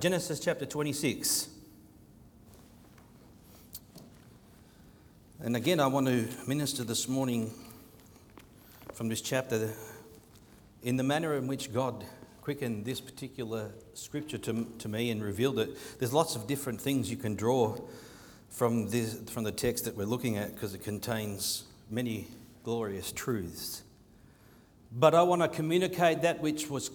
Genesis chapter 26. And again, I want to minister this morning from this chapter in the manner in which God quickened this particular scripture to, to me and revealed it. There's lots of different things you can draw from, this, from the text that we're looking at because it contains many glorious truths. But I want to communicate that which was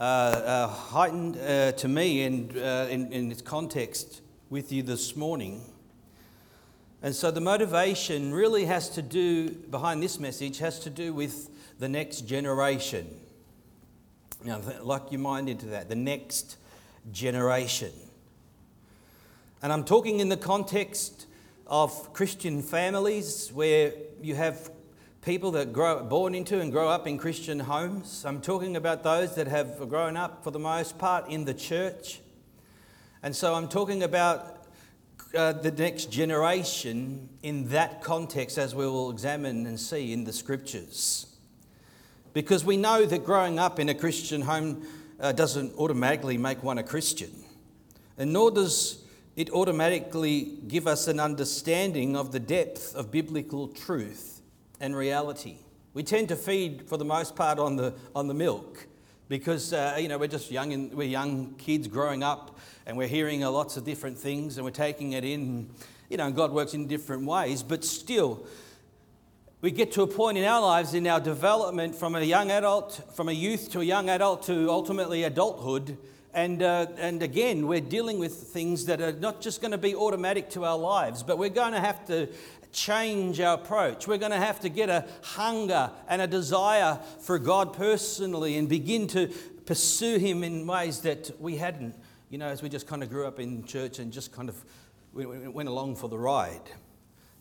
heightened uh, to me and uh, in, in its context with you this morning. And so the motivation really has to do, behind this message, has to do with the next generation. Now, lock your mind into that the next generation. And I'm talking in the context of Christian families where you have people that grow born into and grow up in Christian homes. I'm talking about those that have grown up for the most part in the church. And so I'm talking about uh, the next generation in that context as we will examine and see in the scriptures. Because we know that growing up in a Christian home uh, doesn't automatically make one a Christian. And nor does it automatically give us an understanding of the depth of biblical truth and reality. We tend to feed, for the most part, on the, on the milk because uh, you know we're just young and we're young kids growing up and we're hearing lots of different things and we're taking it in you know god works in different ways but still we get to a point in our lives in our development from a young adult from a youth to a young adult to ultimately adulthood and, uh, and again, we're dealing with things that are not just going to be automatic to our lives, but we're going to have to change our approach. We're going to have to get a hunger and a desire for God personally and begin to pursue Him in ways that we hadn't, you know, as we just kind of grew up in church and just kind of went along for the ride.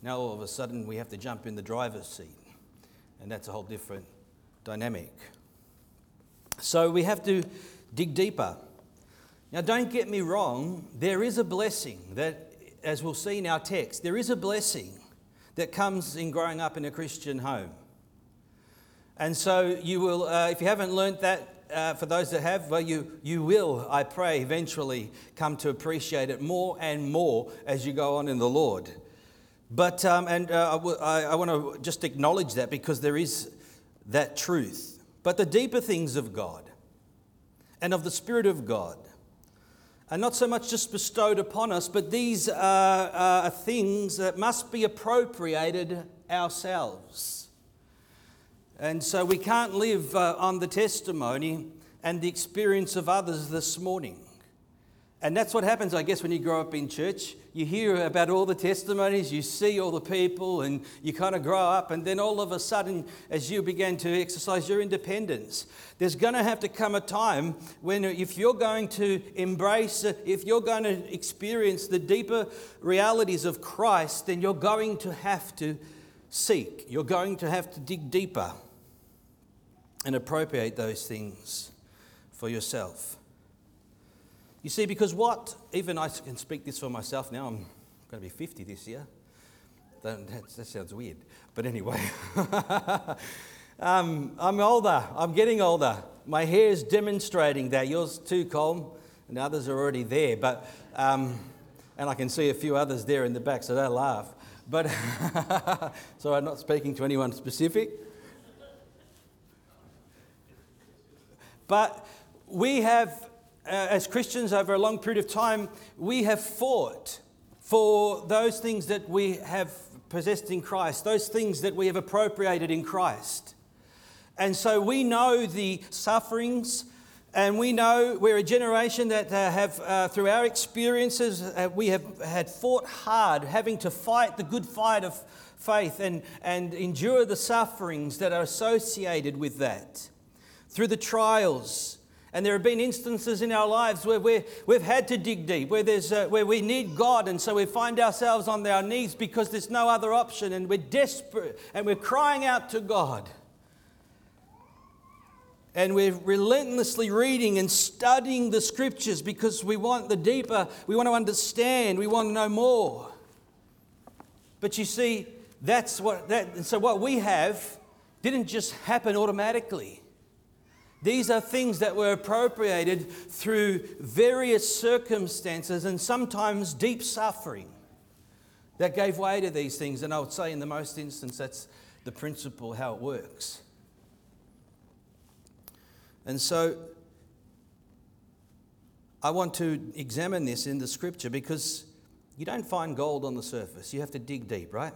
Now all of a sudden we have to jump in the driver's seat, and that's a whole different dynamic. So we have to dig deeper. Now, don't get me wrong, there is a blessing that, as we'll see in our text, there is a blessing that comes in growing up in a Christian home. And so you will, uh, if you haven't learnt that, uh, for those that have, well, you, you will, I pray, eventually come to appreciate it more and more as you go on in the Lord. But, um, and uh, I, I want to just acknowledge that because there is that truth. But the deeper things of God and of the Spirit of God are not so much just bestowed upon us, but these are, are things that must be appropriated ourselves. And so we can't live uh, on the testimony and the experience of others this morning. And that's what happens, I guess, when you grow up in church. You hear about all the testimonies, you see all the people, and you kind of grow up. And then all of a sudden, as you begin to exercise your independence, there's going to have to come a time when, uh, if you're going to embrace, uh, if you're going to experience the deeper realities of Christ, then you're going to have to seek. You're going to have to dig deeper and appropriate those things for yourself. You see, because what, even I can speak this for myself now, I'm going to be 50 this year. That, that sounds weird. But anyway, um, I'm older. I'm getting older. My hair is demonstrating that. Yours too, Cole, and others are already there. But, um, and I can see a few others there in the back, so don't laugh. But, so I'm not speaking to anyone specific. But we have as Christians over a long period of time, we have fought for those things that we have possessed in Christ, those things that we have appropriated in Christ. And so we know the sufferings, and we know we're a generation that uh, have, uh, through our experiences, uh, we have had fought hard, having to fight the good fight of faith and, and endure the sufferings that are associated with that. Through the trials, and there have been instances in our lives where we have had to dig deep, where, there's, uh, where we need God, and so we find ourselves on our knees because there's no other option, and we're desperate, and we're crying out to God. And we're relentlessly reading and studying the scriptures because we want the deeper, we want to understand, we want to know more. But you see, that's what that, and so what we have didn't just happen automatically. These are things that were appropriated through various circumstances and sometimes deep suffering that gave way to these things. And I would say, in the most instance, that's the principle how it works. And so I want to examine this in the scripture because you don't find gold on the surface. You have to dig deep, right?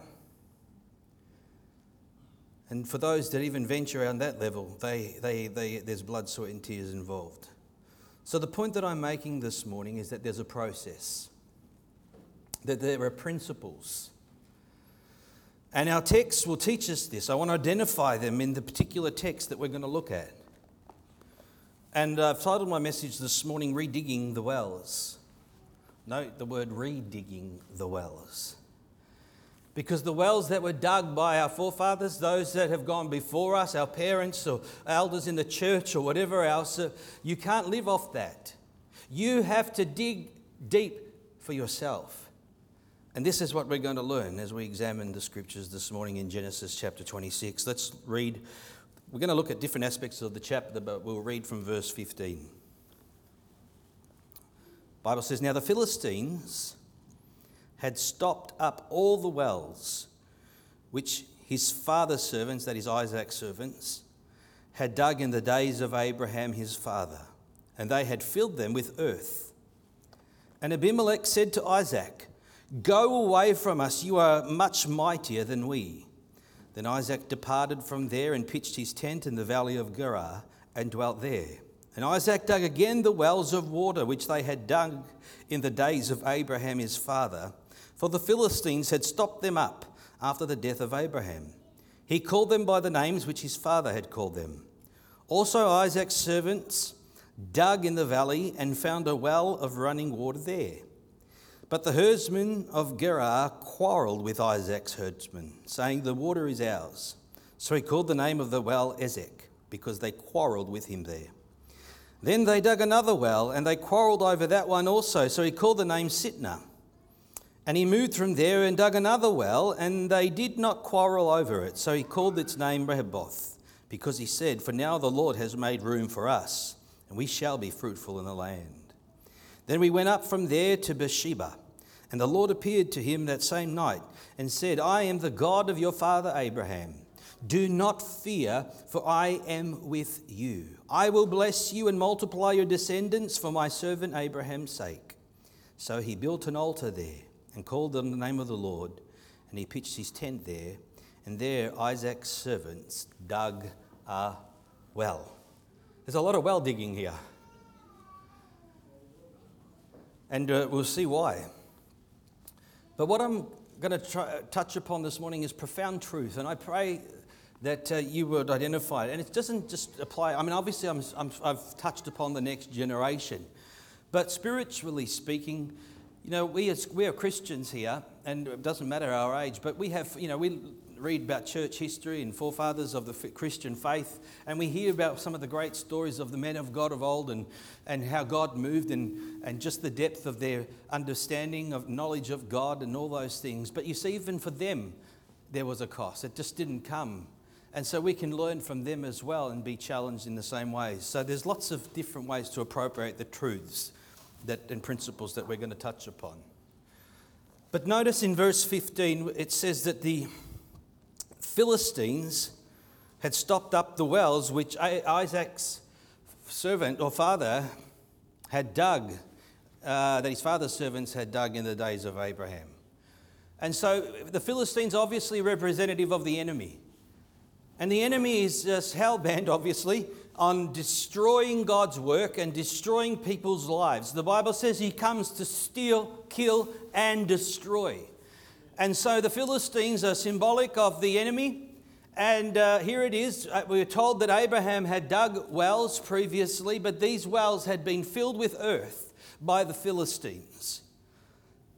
And for those that even venture around that level, they, they, they, there's blood, sweat, and tears involved. So, the point that I'm making this morning is that there's a process, that there are principles. And our text will teach us this. I want to identify them in the particular text that we're going to look at. And I've titled my message this morning, Redigging the Wells. Note the word redigging the wells. Because the wells that were dug by our forefathers, those that have gone before us, our parents or elders in the church or whatever else, uh, you can't live off that. You have to dig deep for yourself. And this is what we're going to learn as we examine the scriptures this morning in Genesis chapter 26. Let's read. We're going to look at different aspects of the chapter, but we'll read from verse 15. Bible says, Now the Philistines had stopped up all the wells which his father's servants, that is Isaac's servants, had dug in the days of Abraham his father, and they had filled them with earth. And Abimelech said to Isaac, Go away from us, you are much mightier than we. Then Isaac departed from there and pitched his tent in the valley of Gerar and dwelt there. And Isaac dug again the wells of water which they had dug in the days of Abraham his father for the Philistines had stopped them up after the death of Abraham. He called them by the names which his father had called them. Also, Isaac's servants dug in the valley and found a well of running water there. But the herdsmen of Gerar quarreled with Isaac's herdsmen, saying, The water is ours. So he called the name of the well Esek, because they quarreled with him there. Then they dug another well, and they quarreled over that one also. So he called the name Sitnah. And he moved from there and dug another well, and they did not quarrel over it. So he called its name Rehoboth, because he said, For now the Lord has made room for us, and we shall be fruitful in the land. Then we went up from there to Beersheba, and the Lord appeared to him that same night, and said, I am the God of your father Abraham. Do not fear, for I am with you. I will bless you and multiply your descendants for my servant Abraham's sake. So he built an altar there and called on the name of the Lord, and he pitched his tent there. And there Isaac's servants dug a well. There's a lot of well digging here. And uh, we'll see why. But what I'm going to touch upon this morning is profound truth. And I pray that uh, you would identify it. And it doesn't just apply, I mean, obviously, i have touched upon the next generation. But spiritually speaking, you know, we, we are Christians here, and it doesn't matter our age, but we have, you know, we read about church history and forefathers of the Christian faith, and we hear about some of the great stories of the men of God of old and, and how God moved and, and just the depth of their understanding of knowledge of God and all those things. But you see, even for them, there was a cost. It just didn't come. And so we can learn from them as well and be challenged in the same ways. So there's lots of different ways to appropriate the truths that, and principles that we're going to touch upon. But notice in verse 15, it says that the Philistines had stopped up the wells which Isaac's servant or father had dug, uh, that his father's servants had dug in the days of Abraham. And so the Philistines obviously representative of the enemy. And the enemy is just hell bent, obviously, on destroying God's work and destroying people's lives. The Bible says he comes to steal, kill, and destroy. And so the Philistines are symbolic of the enemy. And uh, here it is. Uh, we are told that Abraham had dug wells previously, but these wells had been filled with earth by the Philistines.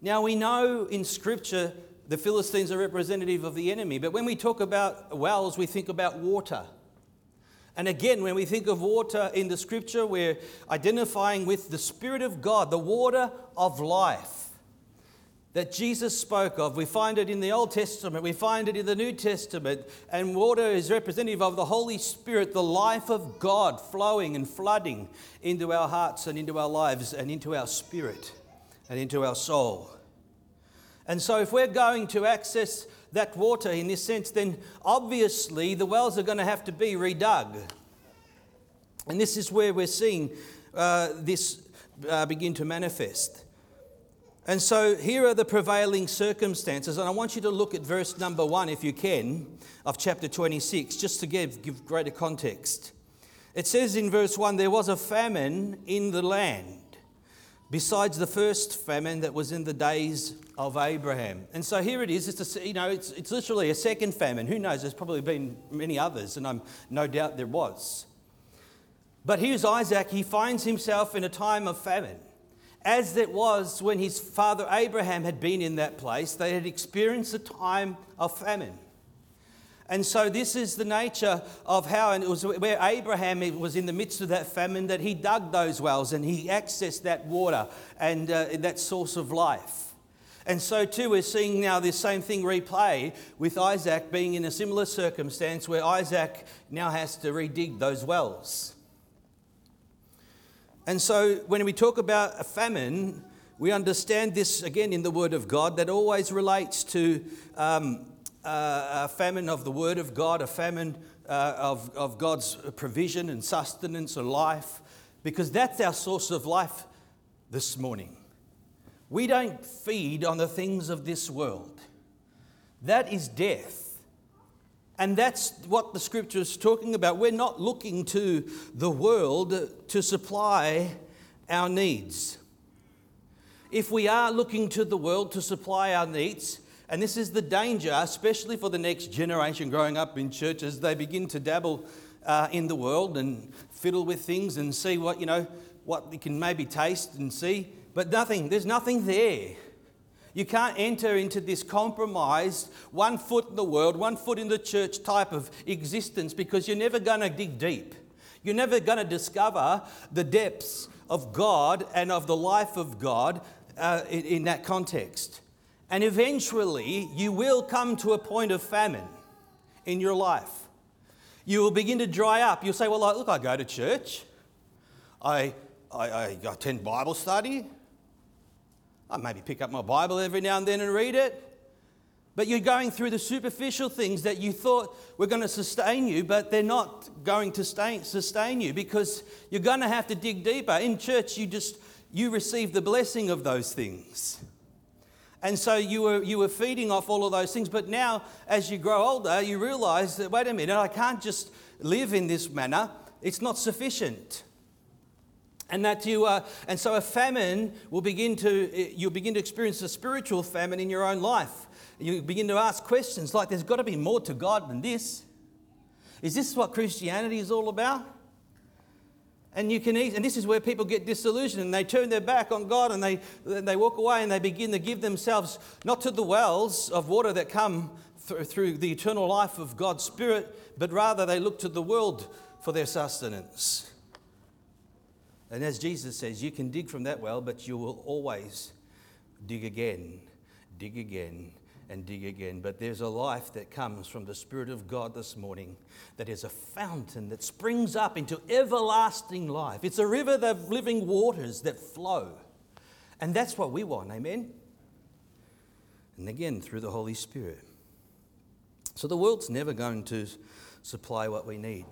Now we know in Scripture the Philistines are representative of the enemy, but when we talk about wells, we think about water. And again, when we think of water in the scripture, we're identifying with the Spirit of God, the water of life. that Jesus spoke of. We find it in the Old Testament, we find it in the New Testament, and water is representative of the Holy Spirit, the life of God flowing and flooding into our hearts and into our lives and into our spirit and into our soul. And so, if we're going to access that water in this sense, then obviously the wells are going to have to be redug. And this is where we're seeing uh, this uh, begin to manifest. And so here are the prevailing circumstances. And I want you to look at verse number one, if you can, of chapter 26, just to give, give greater context. It says in verse 1 there was a famine in the land, besides the first famine that was in the days of Abraham. And so here it is. It's, a, you know, it's, it's literally a second famine. Who knows? There's probably been many others, and I'm no doubt there was. But here's Isaac. He finds himself in a time of famine as it was when his father Abraham had been in that place, they had experienced a time of famine. And so, this is the nature of how, and it was where Abraham was in the midst of that famine that he dug those wells and he accessed that water and uh, that source of life. And so, too, we're seeing now this same thing replay with Isaac being in a similar circumstance where Isaac now has to redig those wells. And so when we talk about a famine, we understand this again in the Word of God that always relates to um, a famine of the Word of God, a famine uh, of, of God's provision and sustenance and life, because that's our source of life this morning. We don't feed on the things of this world, that is death. And that's what the scripture is talking about. We're not looking to the world to supply our needs. If we are looking to the world to supply our needs, and this is the danger, especially for the next generation growing up in church as they begin to dabble uh, in the world and fiddle with things and see what, you know, what they can maybe taste and see, but nothing, there's nothing there. You can't enter into this compromised, one foot in the world, one foot in the church type of existence because you're never going to dig deep. You're never going to discover the depths of God and of the life of God uh, in, in that context. And eventually, you will come to a point of famine in your life. You will begin to dry up. You'll say, Well, look, I go to church, I, I, I attend Bible study, I maybe pick up my Bible every now and then and read it. But you're going through the superficial things that you thought were going to sustain you, but they're not going to sustain you because you're going to have to dig deeper. In church, you just you receive the blessing of those things. And so you were, you were feeding off all of those things. But now, as you grow older, you realize that, wait a minute, I can't just live in this manner. It's not sufficient and that you uh, and so a famine will begin to you'll begin to experience a spiritual famine in your own life you begin to ask questions like there's got to be more to god than this is this what christianity is all about and you can and this is where people get disillusioned and they turn their back on god and they they walk away and they begin to give themselves not to the wells of water that come th- through the eternal life of god's spirit but rather they look to the world for their sustenance. And as Jesus says, you can dig from that well, but you will always dig again, dig again, and dig again. But there's a life that comes from the Spirit of God this morning that is a fountain that springs up into everlasting life. It's a river of living waters that flow. And that's what we want, amen? And again, through the Holy Spirit. So the world's never going to supply what we need.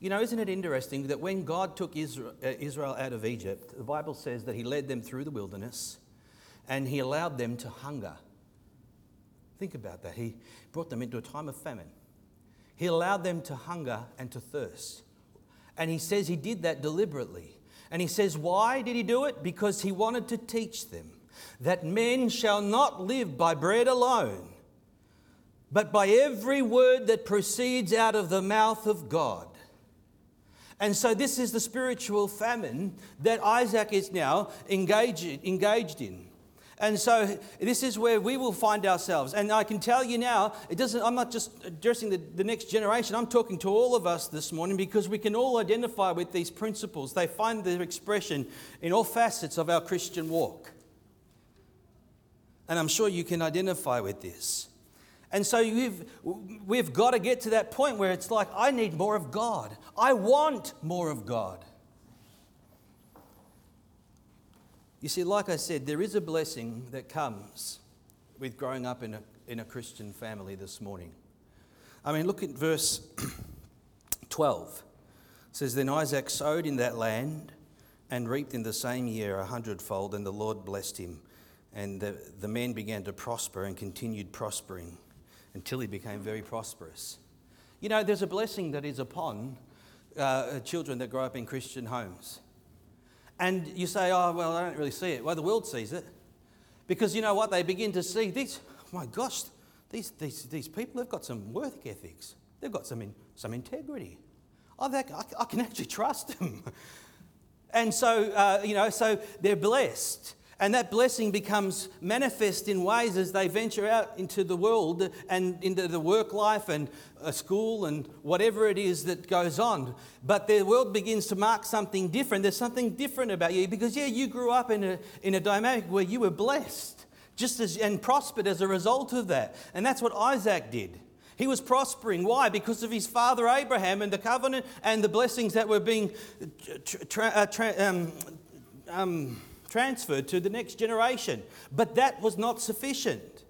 You know, isn't it interesting that when God took Israel, uh, out of Egypt, the Bible says that He led them through the wilderness and He allowed them to hunger. Think about that. He brought them into a time of famine. He allowed them to hunger and to thirst. And He says He did that deliberately. And He says, why did He do it? Because He wanted to teach them that men shall not live by bread alone, but by every word that proceeds out of the mouth of God. And so, this is the spiritual famine that Isaac is now engaged, engaged in. And so, this is where we will find ourselves. And I can tell you now, it doesn't, I'm not just addressing the, the next generation, I'm talking to all of us this morning because we can all identify with these principles. They find their expression in all facets of our Christian walk. And I'm sure you can identify with this. And so we've, we've got to get to that point where it's like, I need more of God. I want more of God. You see, like I said, there is a blessing that comes with growing up in a, in a Christian family this morning. I mean, look at verse 12. It says, Then Isaac sowed in that land and reaped in the same year a hundredfold, and the Lord blessed him. And the, the man began to prosper and continued prospering until he became very prosperous. You know, there's a blessing that is upon uh, children that grow up in Christian homes. And you say, oh, well, I don't really see it. Well, the world sees it. Because you know what? They begin to see these, my gosh, these, these, these people have got some work ethics. They've got some, in, some integrity. Oh, I, I can actually trust them. and so, uh, you know, so they're blessed. And that blessing becomes manifest in ways as they venture out into the world and into the work life and a school and whatever it is that goes on. But their world begins to mark something different. There's something different about you because, yeah, you grew up in a, in a dynamic where you were blessed just as, and prospered as a result of that. And that's what Isaac did. He was prospering. Why? Because of his father Abraham and the covenant and the blessings that were being tra- uh, tra- um, um, transferred to the next generation. But that was not sufficient.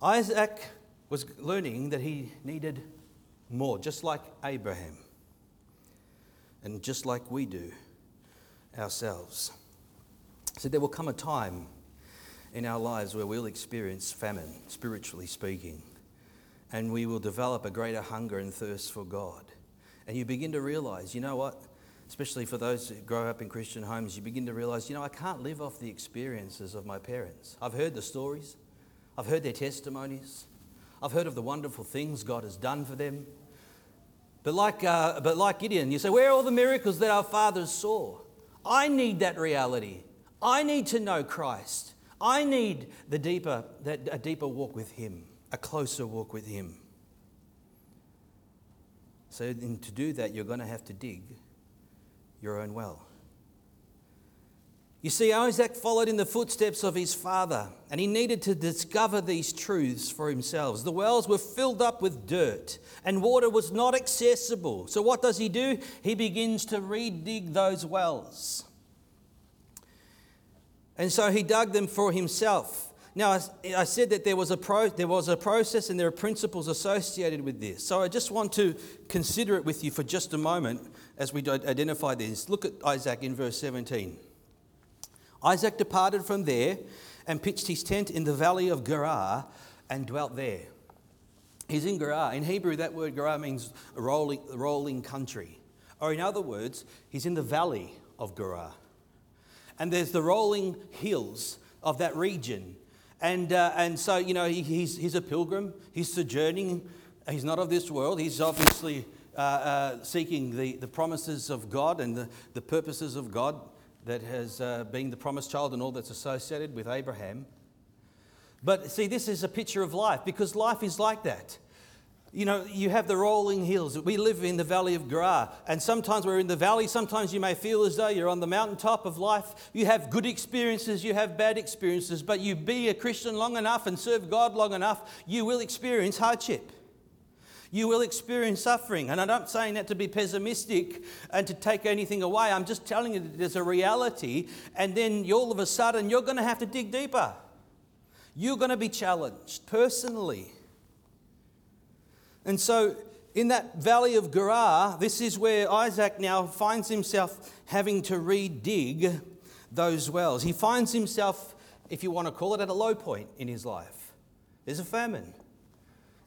Isaac was learning that he needed more, just like Abraham, and just like we do ourselves. So there will come a time in our lives where we'll experience famine, spiritually speaking, and we will develop a greater hunger and thirst for God. And you begin to realize, you know what? Especially for those who grow up in Christian homes, you begin to realize, you know, I can't live off the experiences of my parents. I've heard the stories, I've heard their testimonies, I've heard of the wonderful things God has done for them. But like, uh, but like Gideon, you say, where are all the miracles that our fathers saw? I need that reality. I need to know Christ. I need the deeper, that, a deeper walk with Him, a closer walk with Him. So, to do that, you're going to have to dig your own well. You see, Isaac followed in the footsteps of his father, and he needed to discover these truths for himself. The wells were filled up with dirt, and water was not accessible. So, what does he do? He begins to redig those wells. And so he dug them for himself. Now, I said that there was, a pro, there was a process and there are principles associated with this. So I just want to consider it with you for just a moment as we identify this. Look at Isaac in verse 17. Isaac departed from there and pitched his tent in the valley of Gerar and dwelt there. He's in Gerar. In Hebrew, that word Gerar means rolling, rolling country. Or in other words, he's in the valley of Gerar. And there's the rolling hills of that region. And, uh, and so, you know, he, he's, he's a pilgrim, he's sojourning, he's not of this world, he's obviously uh, uh, seeking the, the promises of God and the, the purposes of God that has uh, been the promised child and all that's associated with Abraham. But see, this is a picture of life because life is like that. You know, you have the rolling hills. We live in the valley of Gerar, and sometimes we're in the valley. Sometimes you may feel as though you're on the mountaintop of life. You have good experiences, you have bad experiences, but you be a Christian long enough and serve God long enough, you will experience hardship. You will experience suffering. And I'm not saying that to be pessimistic and to take anything away. I'm just telling you that there's a reality, and then all of a sudden you're going to have to dig deeper. You're going to be challenged personally. And so, in that valley of Gerar, this is where Isaac now finds himself having to redig those wells. He finds himself, if you want to call it, at a low point in his life. There's a famine.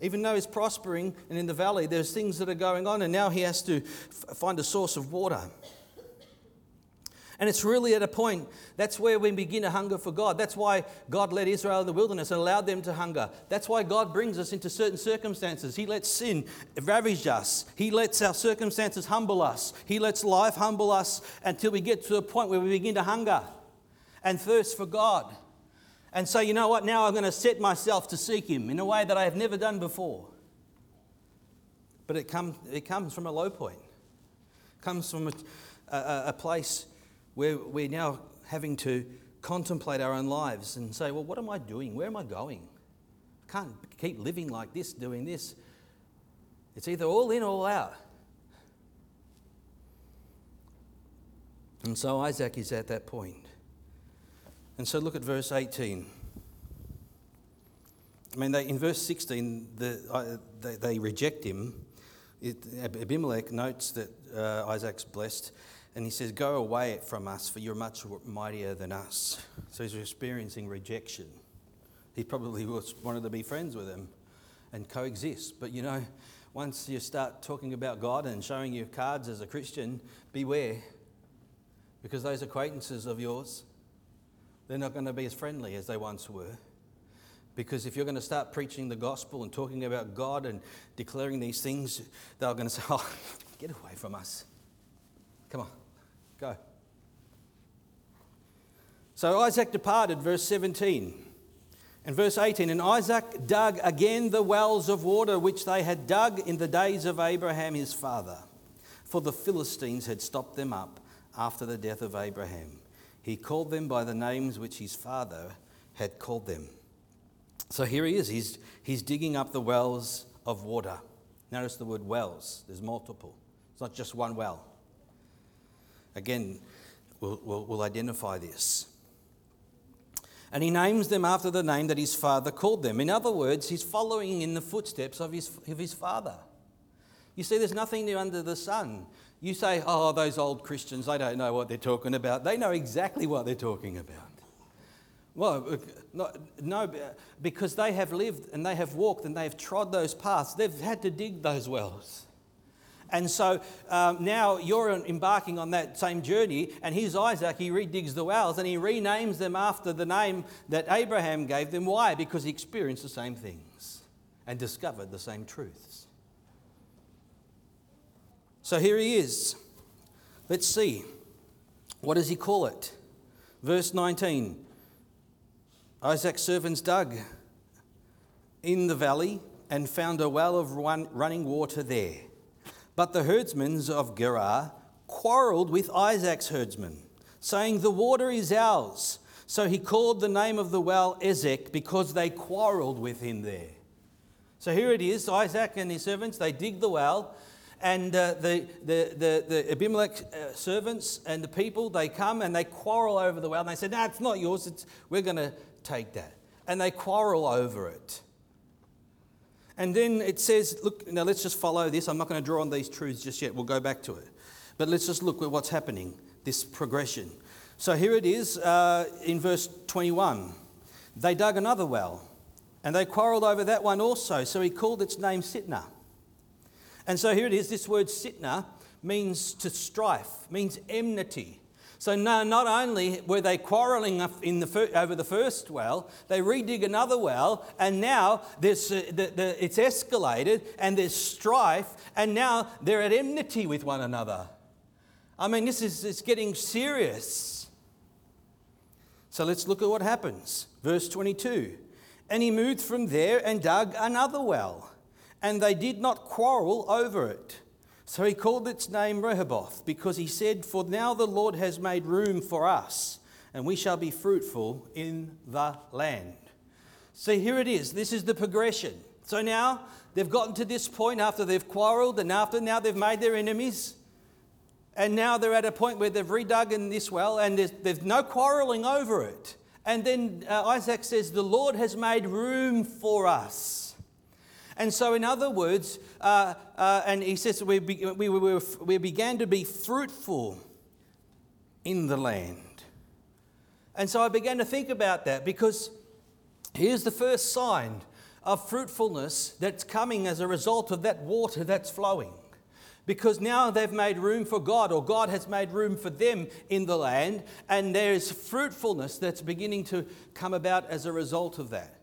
Even though he's prospering and in the valley, there's things that are going on, and now he has to f- find a source of water. And it's really at a point, that's where we begin to hunger for God. That's why God led Israel in the wilderness and allowed them to hunger. That's why God brings us into certain circumstances. He lets sin ravage us, He lets our circumstances humble us, He lets life humble us until we get to a point where we begin to hunger and thirst for God and so, you know what? Now I'm going to set myself to seek Him in a way that I have never done before. But it, come, it comes from a low point, it comes from a, a, a place where we're now having to contemplate our own lives and say, well, what am I doing? Where am I going? I can't keep living like this, doing this. It's either all in or all out. And so Isaac is at that point. And so look at verse 18. I mean, they, in verse 16, the, uh, they, they, reject him. It, Abimelech notes that uh, Isaac's blessed, and he says, Go away from us, for you're much mightier than us. So he's experiencing rejection. He probably was, wanted to be friends with him and coexist. But you know, once you start talking about God and showing your cards as a Christian, beware, because those acquaintances of yours, they're not going to be as friendly as they once were. Because if you're going to start preaching the gospel and talking about God and declaring these things, they're going to say, Oh, get away from us. Come on, go. So Isaac departed, verse 17. And verse 18 And Isaac dug again the wells of water which they had dug in the days of Abraham his father, for the Philistines had stopped them up after the death of Abraham. He called them by the names which his father had called them. So here he is. He's, he's digging up the wells of water. Notice the word wells, there's multiple. It's not just one well. Again, we'll, we'll, we'll identify this. And he names them after the name that his father called them. In other words, he's following in the footsteps of his, of his father. You see, there's nothing new under the sun. You say, oh, those old Christians, they don't know what they're talking about. They know exactly what they're talking about. Well, no, no, because they have lived and they have walked and they have trod those paths. They've had to dig those wells. And so um, now you're embarking on that same journey, and here's Isaac. He redigs the wells and he renames them after the name that Abraham gave them. Why? Because he experienced the same things and discovered the same truths. So here he is. Let's see. What does he call it? Verse 19 Isaac's servants dug in the valley and found a well of run, running water there. But the herdsmen of Gerar quarreled with Isaac's herdsmen, saying, The water is ours. So he called the name of the well Esek because they quarreled with him there. So here it is Isaac and his servants, they dig the well, and uh, the, the, the, the, Abimelech uh, servants and the people, they come and they quarrel over the well. And they say, No, it's not yours, it's, we're going to take that. And they quarrel over it. And then it says, look, now let's just follow this. I'm not going to draw on these truths just yet. We'll go back to it. But let's just look at what's happening, this progression. So here it is uh, in verse 21. They dug another well, and they quarreled over that one also. So he called its name Sitnah. And so here it is this word Sitnah means to strife, means enmity. So no, not only were they quarreling in the, over the first well, they redig another well, and now there's, uh, the, the, it's escalated and there's strife, and now they're at enmity with one another. I mean, this is it's getting serious. So let's look at what happens. Verse 22 And he moved from there and dug another well, and they did not quarrel over it. So he called its name Rehoboth, because he said, For now the Lord has made room for us, and we shall be fruitful in the land. See, here it is. This is the progression. So now they've gotten to this point after they've quarreled, and after now they've made their enemies. And now they're at a point where they've redug in this well, and there's, there's no quarreling over it. And then uh, Isaac says, The Lord has made room for us. And so, in other words, uh, uh, and he says, we, be, we, we, we began to be fruitful in the land. And so I began to think about that because here's the first sign of fruitfulness that's coming as a result of that water that's flowing. Because now they've made room for God, or God has made room for them in the land, and there's fruitfulness that's beginning to come about as a result of that.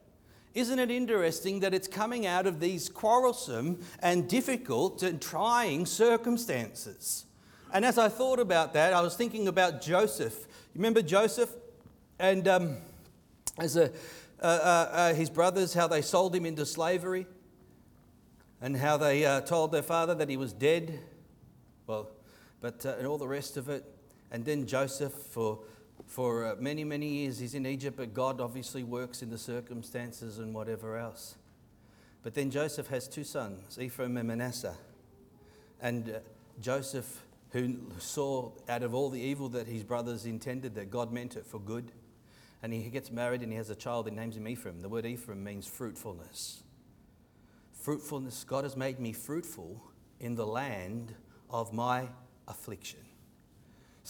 Isn't it interesting that it's coming out of these quarrelsome and difficult and trying circumstances? And as I thought about that, I was thinking about Joseph. You remember Joseph? And um, as a, uh, uh, uh, his brothers, how they sold him into slavery and how they uh, told their father that he was dead. Well, but uh, and all the rest of it. And then Joseph, for for uh, many, many years. He's in Egypt, but God obviously works in the circumstances and whatever else. But then Joseph has two sons, Ephraim and Manasseh. And uh, Joseph, who saw out of all the evil that his brothers intended, that God meant it for good. And he gets married and he has a child, he names him Ephraim. The word Ephraim means fruitfulness. Fruitfulness, God has made me fruitful in the land of my affliction.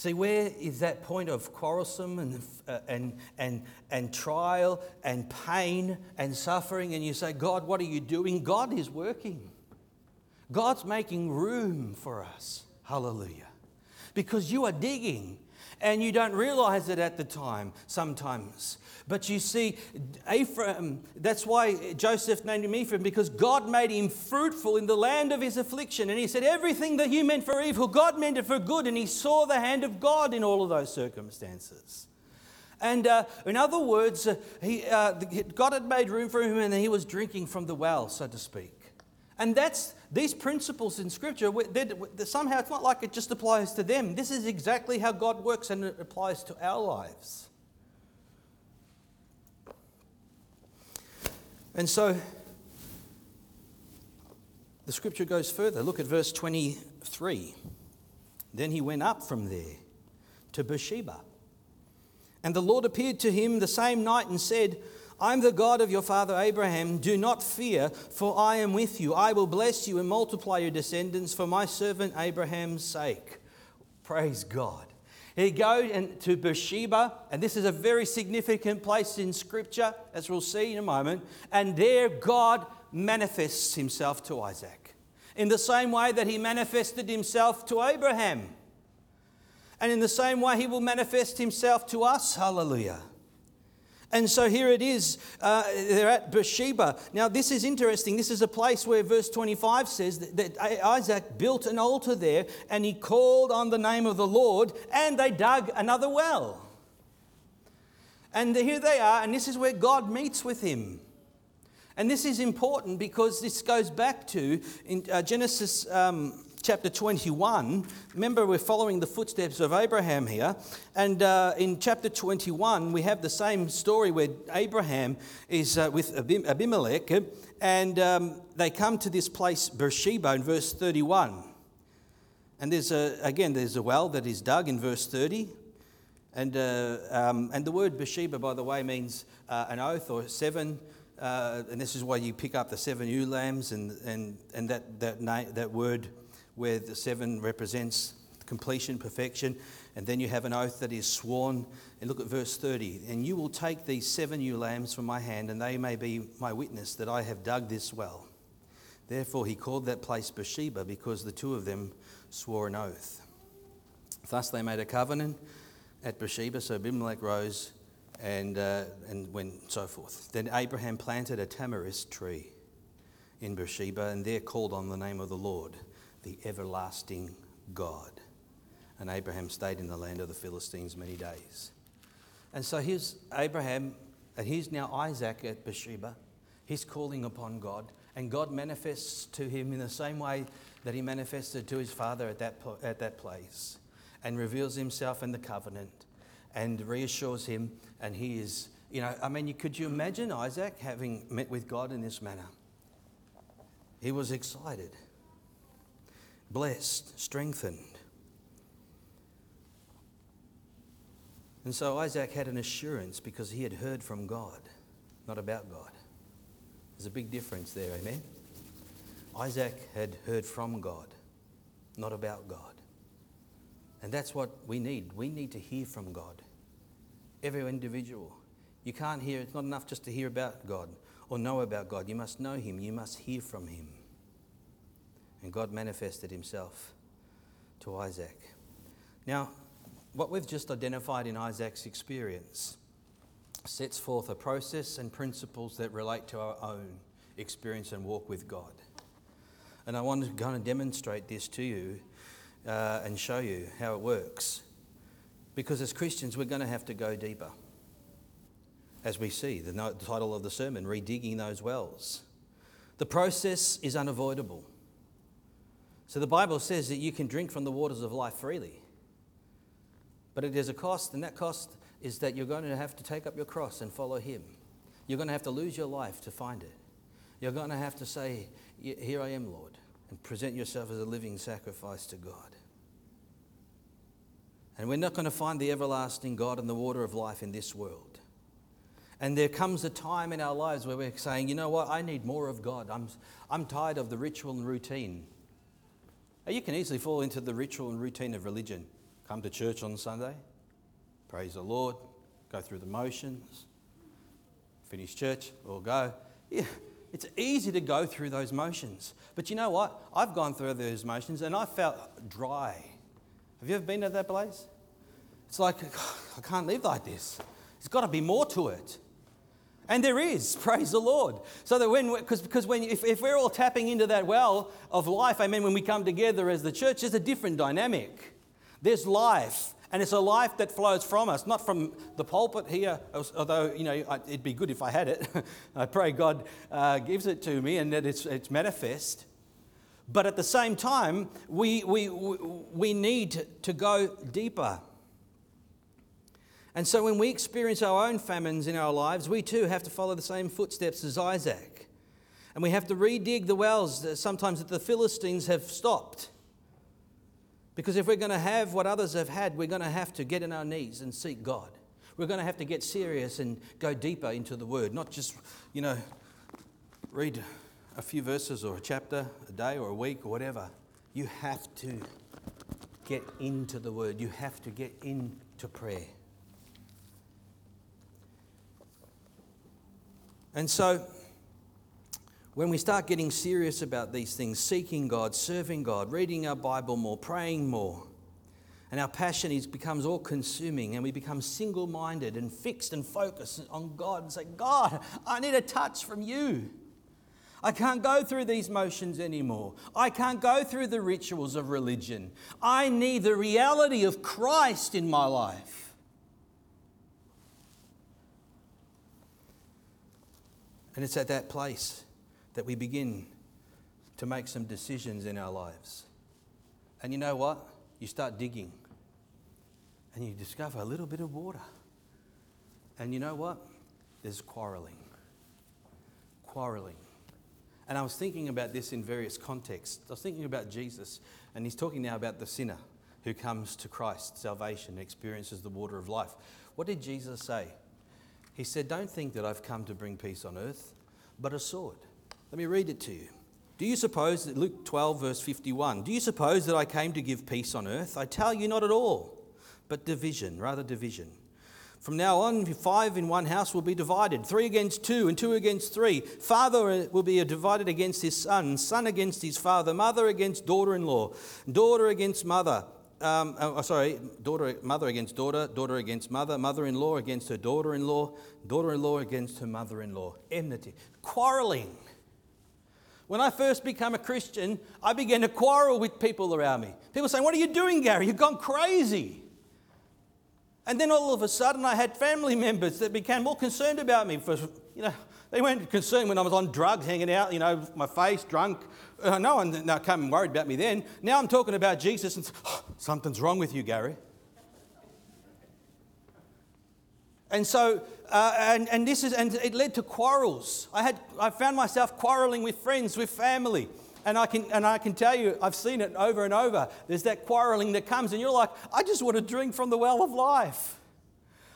See, where is that point of quarrelsome and, uh, and, and, and trial and pain and suffering? And you say, God, what are you doing? God is working. God's making room for us. Hallelujah. Because you are digging and you don't realize it at the time sometimes. But you see, Ephraim, that's why Joseph named him Ephraim, because God made him fruitful in the land of his affliction. And he said, Everything that you meant for evil, God meant it for good. And he saw the hand of God in all of those circumstances. And uh, in other words, uh, he, uh, God had made room for him and he was drinking from the well, so to speak. And that's these principles in Scripture, somehow it's not like it just applies to them. This is exactly how God works and it applies to our lives. And so the Scripture goes further. Look at verse 23. Then he went up from there to Beersheba. And the Lord appeared to him the same night and said, I'm the God of your father Abraham. Do not fear, for I am with you. I will bless you and multiply your descendants for my servant Abraham's sake. Praise God. He goes to Beersheba, and this is a very significant place in Scripture, as we'll see in a moment. And there, God manifests himself to Isaac in the same way that he manifested himself to Abraham. And in the same way, he will manifest himself to us. Hallelujah. And so here it is. Uh, they're at Beersheba. Now, this is interesting. This is a place where verse 25 says that, that Isaac built an altar there and he called on the name of the Lord and they dug another well. And here they are, and this is where God meets with him. And this is important because this goes back to in uh, Genesis um, chapter 21. Remember, we're following the footsteps of Abraham here. And uh, in chapter 21, we have the same story where Abraham is uh, with Abimelech, and um, they come to this place, Beersheba, in verse 31. And there's a, again, there's a well that is dug in verse 30. And, uh, um, and the word Beersheba, by the way, means uh, an oath or seven. Uh, and this is why you pick up the seven ewe lambs, and, and, and that, that, na- that word where the seven represents completion, perfection, and then you have an oath that is sworn. And look at verse 30. And you will take these seven ewe lambs from my hand, and they may be my witness that I have dug this well. Therefore, he called that place Beersheba because the two of them swore an oath. Thus, they made a covenant at Beersheba. So Abimelech rose and, uh, and went so forth. Then Abraham planted a tamarisk tree in Beersheba and there called on the name of the Lord the everlasting God. And Abraham stayed in the land of the Philistines many days. And so here's Abraham, and here's now Isaac at Beersheba. He's calling upon God, and God manifests to him in the same way that he manifested to his father at that, at that place, and reveals himself in the covenant, and reassures him. And he is, you know, I mean, could you imagine Isaac having met with God in this manner? He was excited blessed, strengthened. And so Isaac had an assurance because he had heard from God, not about God. There's a big difference there, amen? Isaac had heard from God, not about God. And that's what we need. We need to hear from God. Every individual. You can't hear, it's not enough just to hear about God or know about God. You must know Him, you must hear from Him. And God manifested himself to Isaac. Now, what we've just identified in Isaac's experience sets forth a process and principles that relate to our own experience and walk with God. And I want to kind of demonstrate this to you uh, and show you how it works. Because as Christians, we're going to have to go deeper. As we see, the title of the sermon, Redigging Those Wells. The process is unavoidable. So the Bible says that you can drink from the waters of life freely. But it is a cost, and that cost is that you're going to have to take up your cross and follow Him. You're going to have to lose your life to find it. You're going to have to say, Here I am, Lord, and present yourself as a living sacrifice to God. And we're not going to find the everlasting God and the water of life in this world. And there comes a time in our lives where we're saying, you know what, I need more of God. I'm, I'm tired of the ritual and routine. You can easily fall into the ritual and routine of religion. Come to church on Sunday, praise the Lord, go through the motions, finish church, or go. Yeah, it's easy to go through those motions. But you know what? I've gone through those motions and I felt dry. Have you ever been to that place? It's like, I can't live like this. There's got to be more to it. And there is, praise the Lord. So that when, because, because when, if, if we're all tapping into that well of life, amen, when we come together as the church, there's a different dynamic. There's life, and it's a life that flows from us, not from the pulpit here, although, you know, it'd be good if I had it. I pray God uh, gives it to me and that it's, it's manifest. But at the same time, we, we, we need to go deeper. And so when we experience our own famines in our lives, we too have to follow the same footsteps as Isaac. And we have to redig the wells that sometimes that the Philistines have stopped. Because if we're going to have what others have had, we're going to have to get on our knees and seek God. We're going to have to get serious and go deeper into the Word, not just, you know, read a few verses or a chapter a day or a week or whatever. You have to get into the Word, you have to get into prayer. And so, when we start getting serious about these things, seeking God, serving God, reading our Bible more, praying more, and our passion is, becomes all consuming, and we become single minded and fixed and focused on God and say, God, I need a touch from you. I can't go through these motions anymore. I can't go through the rituals of religion. I need the reality of Christ in my life. And it's at that place that we begin to make some decisions in our lives. And you know what? You start digging and you discover a little bit of water. And you know what? There's quarreling. Quarreling. And I was thinking about this in various contexts. I was thinking about Jesus, and he's talking now about the sinner who comes to Christ, salvation, experiences the water of life. What did Jesus say? He said, Don't think that I've come to bring peace on earth, but a sword. Let me read it to you. Do you suppose that Luke 12, verse 51, do you suppose that I came to give peace on earth? I tell you, not at all, but division, rather division. From now on, five in one house will be divided, three against two, and two against three. Father uh, will be divided against his son, son against his father, mother against daughter in law, daughter against mother um, oh, oh, sorry, daughter, mother against daughter, daughter against mother, mother in law against her daughter in law, daughter in law against her mother in law. Enmity, quarreling. When I first became a Christian, I began to quarrel with people around me. People saying, What are you doing, Gary? You've gone crazy. And then all of a sudden, I had family members that became more concerned about me for, you know, they weren't concerned when I was on drugs, hanging out, you know, my face drunk. Uh, no one no, came and worried about me then. Now I'm talking about Jesus and oh, something's wrong with you, Gary. And so, uh, and, and this is, and it led to quarrels. I had, I found myself quarreling with friends, with family. And I, can, and I can tell you, I've seen it over and over. There's that quarreling that comes, and you're like, I just want to drink from the well of life.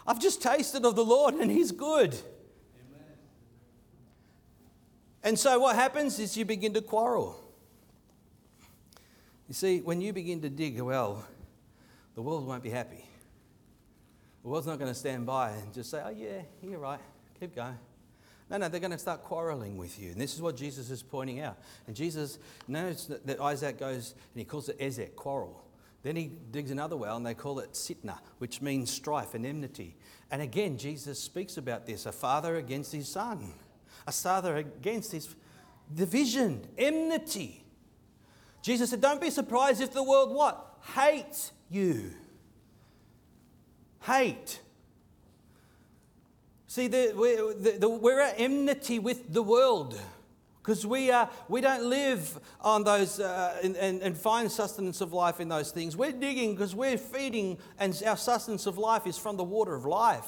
I've just tasted of the Lord, and He's good. And so what happens is you begin to quarrel. You see, when you begin to dig a well, the world won't be happy. The world's not going to stand by and just say, oh, yeah, you're right, keep going. No, no, they're going to start quarreling with you. And this is what Jesus is pointing out. And Jesus knows that Isaac goes and he calls it Esek, quarrel. Then he digs another well and they call it Sitnah, which means strife and enmity. And again, Jesus speaks about this a father against his son a father against his division, enmity. Jesus said, Don't be surprised if the world what? Hates you. Hate. See, the, we're, the, the, we're at enmity with the world. Because we, are, we don't live on those uh, and, and, and find sustenance of life in those things. We're digging because we're feeding, and our sustenance of life is from the water of life.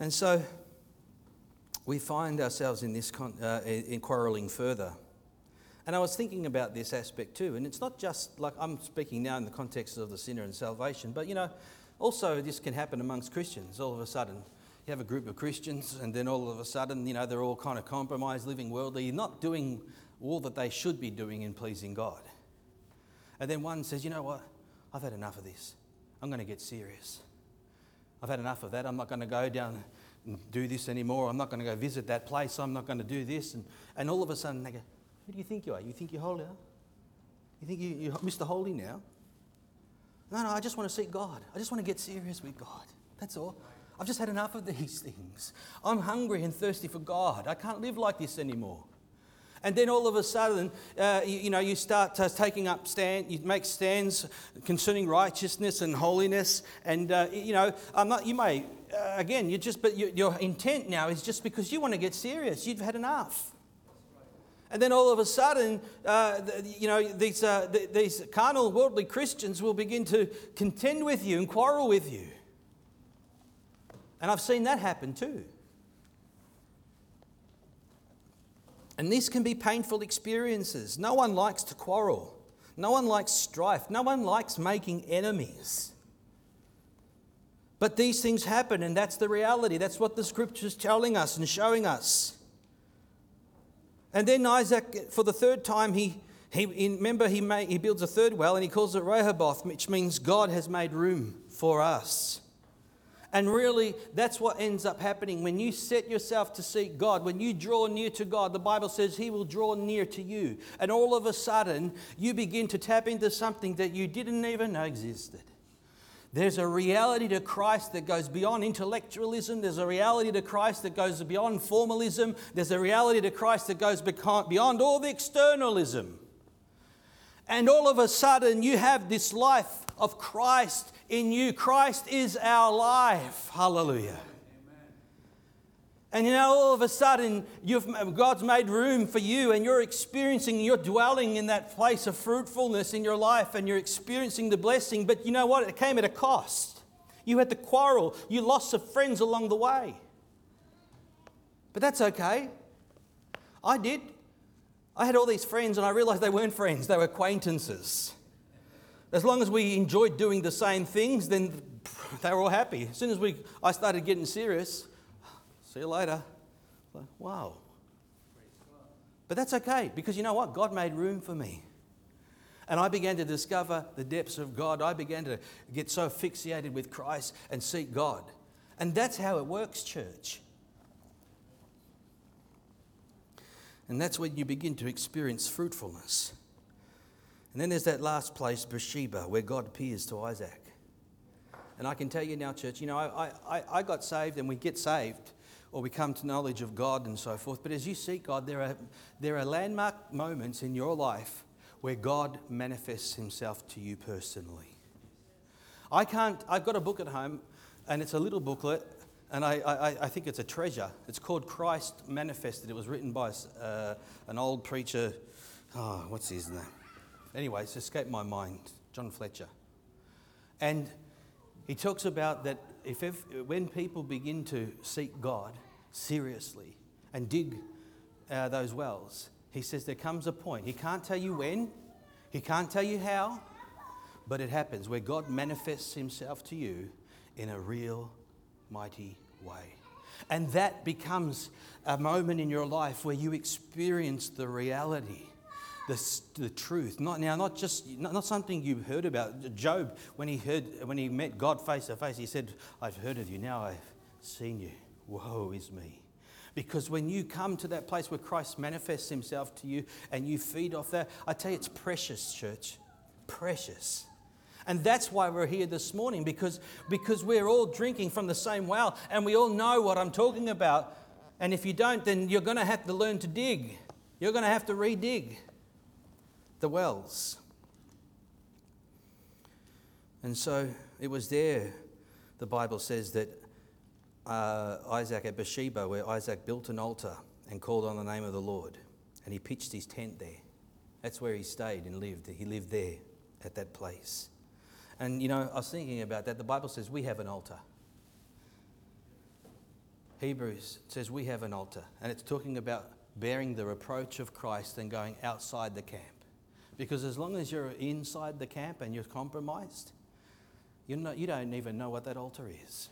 And so we find ourselves in this con- uh, in quarreling further. And I was thinking about this aspect too, and it's not just like I'm speaking now in the context of the sinner and salvation, but you know, also this can happen amongst Christians. All of a sudden, you have a group of Christians, and then all of a sudden, you know, they're all kind of compromised, living worldly, not doing all that they should be doing in pleasing God. And then one says, you know what? I've had enough of this. I'm going to get serious. I've had enough of that. I'm not going to go down and do this anymore. I'm not going to go visit that place. I'm not going to do this. And, and all of a sudden they go, who do you think you are? You think you're holy? You think you, you're Mr. Holy now? No, no, I just want to seek God. I just want to get serious with God. That's all. I've just had enough of these things. I'm hungry and thirsty for God. I can't live like this anymore. And then all of a sudden, uh, you, you, know, you start uh, taking up stand, you make stands concerning righteousness and holiness. And, uh, you know, I'm not, you may, uh, again, you just, but you, your intent now is just because you want to get serious. You've had enough. And then all of a sudden, uh, you know, these, uh, these carnal, worldly Christians will begin to contend with you and quarrel with you. And I've seen that happen too. And these can be painful experiences. No one likes to quarrel, no one likes strife, no one likes making enemies. But these things happen, and that's the reality. That's what the scripture's telling us and showing us. And then Isaac, for the third time, he, he remember he, made, he builds a third well and he calls it Rehoboth, which means God has made room for us. And really, that's what ends up happening when you set yourself to seek God. When you draw near to God, the Bible says He will draw near to you. And all of a sudden, you begin to tap into something that you didn't even know existed. There's a reality to Christ that goes beyond intellectualism. There's a reality to Christ that goes beyond formalism. There's a reality to Christ that goes beyond all the externalism. And all of a sudden, you have this life of Christ in you. Christ is our life. Hallelujah. And you know, all of a sudden, God's made room for you, and you're experiencing, you're dwelling in that place of fruitfulness in your life, and you're experiencing the blessing. But you know what? It came at a cost. You had to quarrel, you lost some friends along the way. But that's okay. I did. I had all these friends, and I realized they weren't friends, they were acquaintances. As long as we enjoyed doing the same things, then they were all happy. As soon as we, I started getting serious, See you later. Wow. But that's okay because you know what? God made room for me. And I began to discover the depths of God. I began to get so fixated with Christ and seek God. And that's how it works, church. And that's when you begin to experience fruitfulness. And then there's that last place, Beersheba, where God appears to Isaac. And I can tell you now, church, you know, I, I, I got saved and we get saved or we come to knowledge of God and so forth. But as you seek God, there are, there are landmark moments in your life where God manifests himself to you personally. I can't, I've got a book at home, and it's a little booklet, and I, I, I think it's a treasure. It's called Christ Manifested. It was written by uh, an old preacher. Oh, what's his name? Anyway, it's escaped my mind. John Fletcher. And he talks about that if, if, when people begin to seek God seriously and dig uh, those wells, he says there comes a point. He can't tell you when, he can't tell you how, but it happens where God manifests himself to you in a real, mighty way. And that becomes a moment in your life where you experience the reality the, the truth. Not, now, not just not, not something you've heard about. Job, when he heard when he met God face to face, he said, "I've heard of you. Now I've seen you. Woe is me." Because when you come to that place where Christ manifests himself to you and you feed off that, I tell you, it's precious, church. Precious. And that's why we're here this morning, because, because we're all drinking from the same well and we all know what I'm talking about. And if you don't, then you're going to have to learn to dig. You're going to have to redig the wells. And so it was there, the Bible says, that uh, Isaac at Beersheba, where Isaac built an altar and called on the name of the Lord. And he pitched his tent there. That's where he stayed and lived. He lived there at that place. And you know, I was thinking about that. The Bible says we have an altar. Hebrews says we have an altar. And it's talking about bearing the reproach of Christ and going outside the camp. Because as long as you're inside the camp and you're compromised, you're not, you don't even know what that altar is.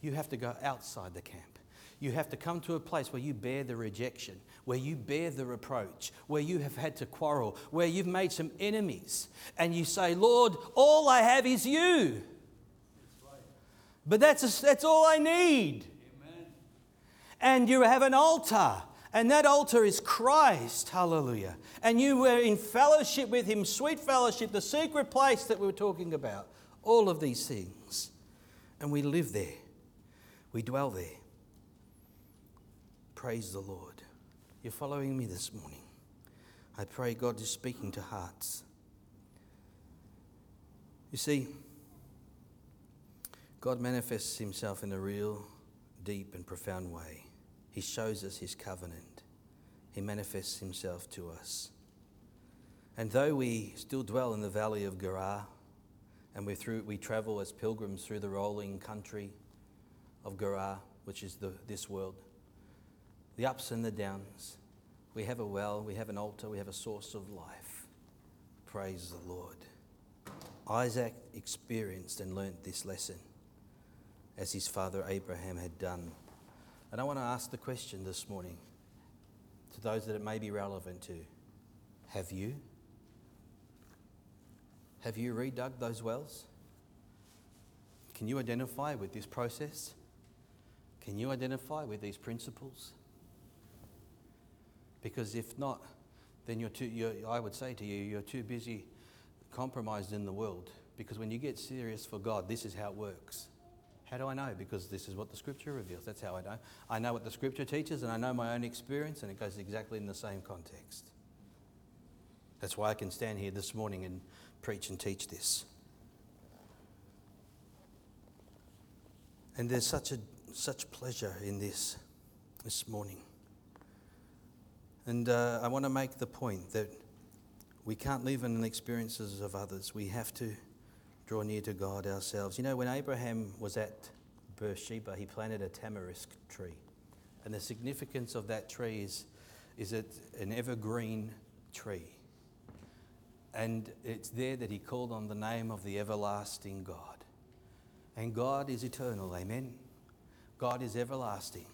You have to go outside the camp. You have to come to a place where you bear the rejection, where you bear the reproach, where you have had to quarrel, where you've made some enemies, and you say, Lord, all I have is you. But that's, a, that's all I need. Amen. And you have an altar, and that altar is Christ. Hallelujah. And you were in fellowship with Him, sweet fellowship, the secret place that we were talking about. All of these things. And we live there, we dwell there. Praise the Lord. You're following me this morning. I pray God is speaking to hearts. You see, God manifests himself in a real, deep, and profound way. He shows us his covenant, he manifests himself to us. And though we still dwell in the valley of Gerar, and we, through, we travel as pilgrims through the rolling country of Gerar, which is the, this world, the ups and the downs. We have a well, we have an altar, we have a source of life. Praise the Lord. Isaac experienced and learnt this lesson as his father Abraham had done. And I want to ask the question this morning to those that it may be relevant to Have you? Have you redug those wells? Can you identify with this process? Can you identify with these principles? Because if not, then you're too, you're, I would say to you, you're too busy compromised in the world. Because when you get serious for God, this is how it works. How do I know? Because this is what the scripture reveals. That's how I know. I know what the scripture teaches and I know my own experience, and it goes exactly in the same context. That's why I can stand here this morning and preach and teach this. And there's such, a, such pleasure in this this morning. And uh, I want to make the point that we can't live in the experiences of others. We have to draw near to God ourselves. You know, when Abraham was at Beersheba, he planted a tamarisk tree. And the significance of that tree is, is it an evergreen tree. And it's there that he called on the name of the everlasting God. And God is eternal, amen? God is everlasting.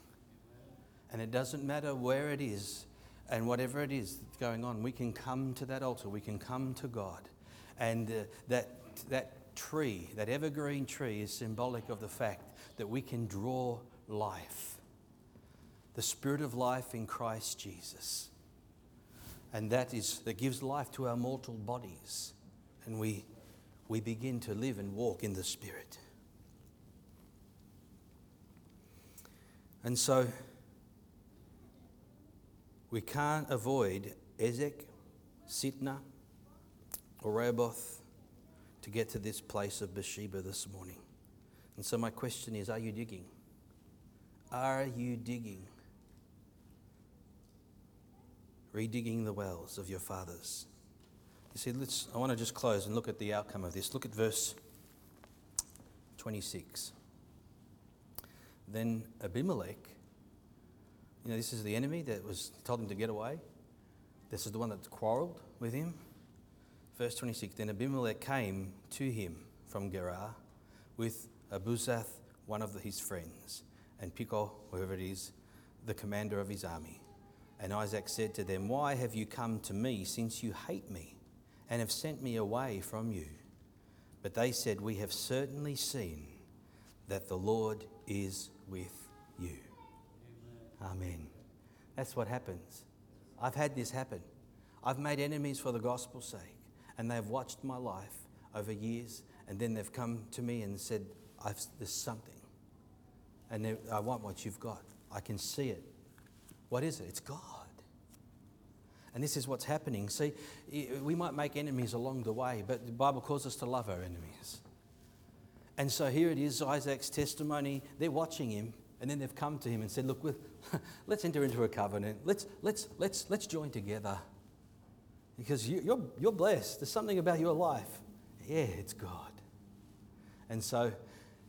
And it doesn't matter where it is, and whatever it is that's going on, we can come to that altar, we can come to God. And uh, that, that tree, that evergreen tree, is symbolic of the fact that we can draw life, the spirit of life in Christ Jesus. And that, is, that gives life to our mortal bodies. And we, we begin to live and walk in the Spirit. And so, we can't avoid Esek, Sitnah, or Rehoboth to get to this place of Beersheba this morning. And so, my question is are you digging? Are you digging? Redigging the wells of your fathers. You see, let's, I want to just close and look at the outcome of this. Look at verse 26. Then Abimelech you know, this is the enemy that was told him to get away. This is the one that quarreled with him. Verse 26 Then Abimelech came to him from Gerar with Ahuzzath, one of his friends, and Phicol, whoever it is, the commander of his army. And Isaac said to them, Why have you come to me, since you hate me, and have sent me away from you? But they said, We have certainly seen that the Lord is with you. Amen. That's what happens. I've had this happen. I've made enemies for the gospel's sake, and they've watched my life over years, and then they've come to me and said, There's something, and I want what you've got. I can see it. What is it? It's God. And this is what's happening. See, we might make enemies along the way, but the Bible calls us to love our enemies. And so here it is Isaac's testimony. They're watching him And then they've come to him and said, Look, let's enter into a covenant. Let's, let's, let's, let's join together. Because you, you're, you're blessed. There's something about your life. Yeah, it's God. And so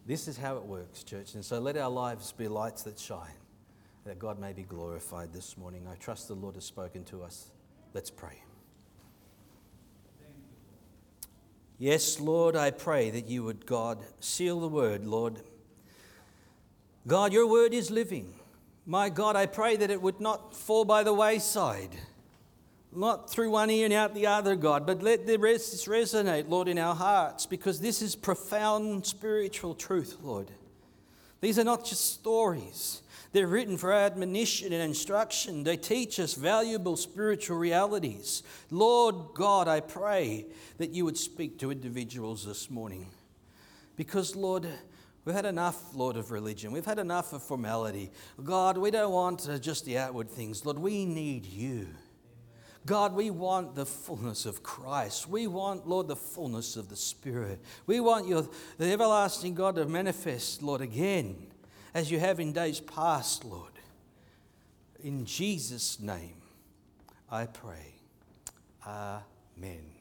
this is how it works, church. And so let our lives be lights that shine, that God may be glorified this morning. I trust the Lord has spoken to us. Let's pray. Yes, Lord, I pray that you would, God, seal the word, Lord. God, your word is living. My God, I pray that it would not fall by the wayside, not through one ear and out the other, God, but let this resonate, Lord, in our hearts, because this is profound spiritual truth, Lord. These are not just stories. They're written for admonition and instruction. They teach us valuable spiritual realities. Lord God, I pray that you would speak to individuals this morning. Because, Lord, we've had enough, Lord, of religion. We've had enough of formality. God, we don't want just the outward things. Lord, we need you. God, we want the fullness of Christ. We want, Lord, the fullness of the Spirit. We want your, the everlasting God to manifest, Lord, again as you have in days past, Lord. In Jesus' name, I pray. Amen.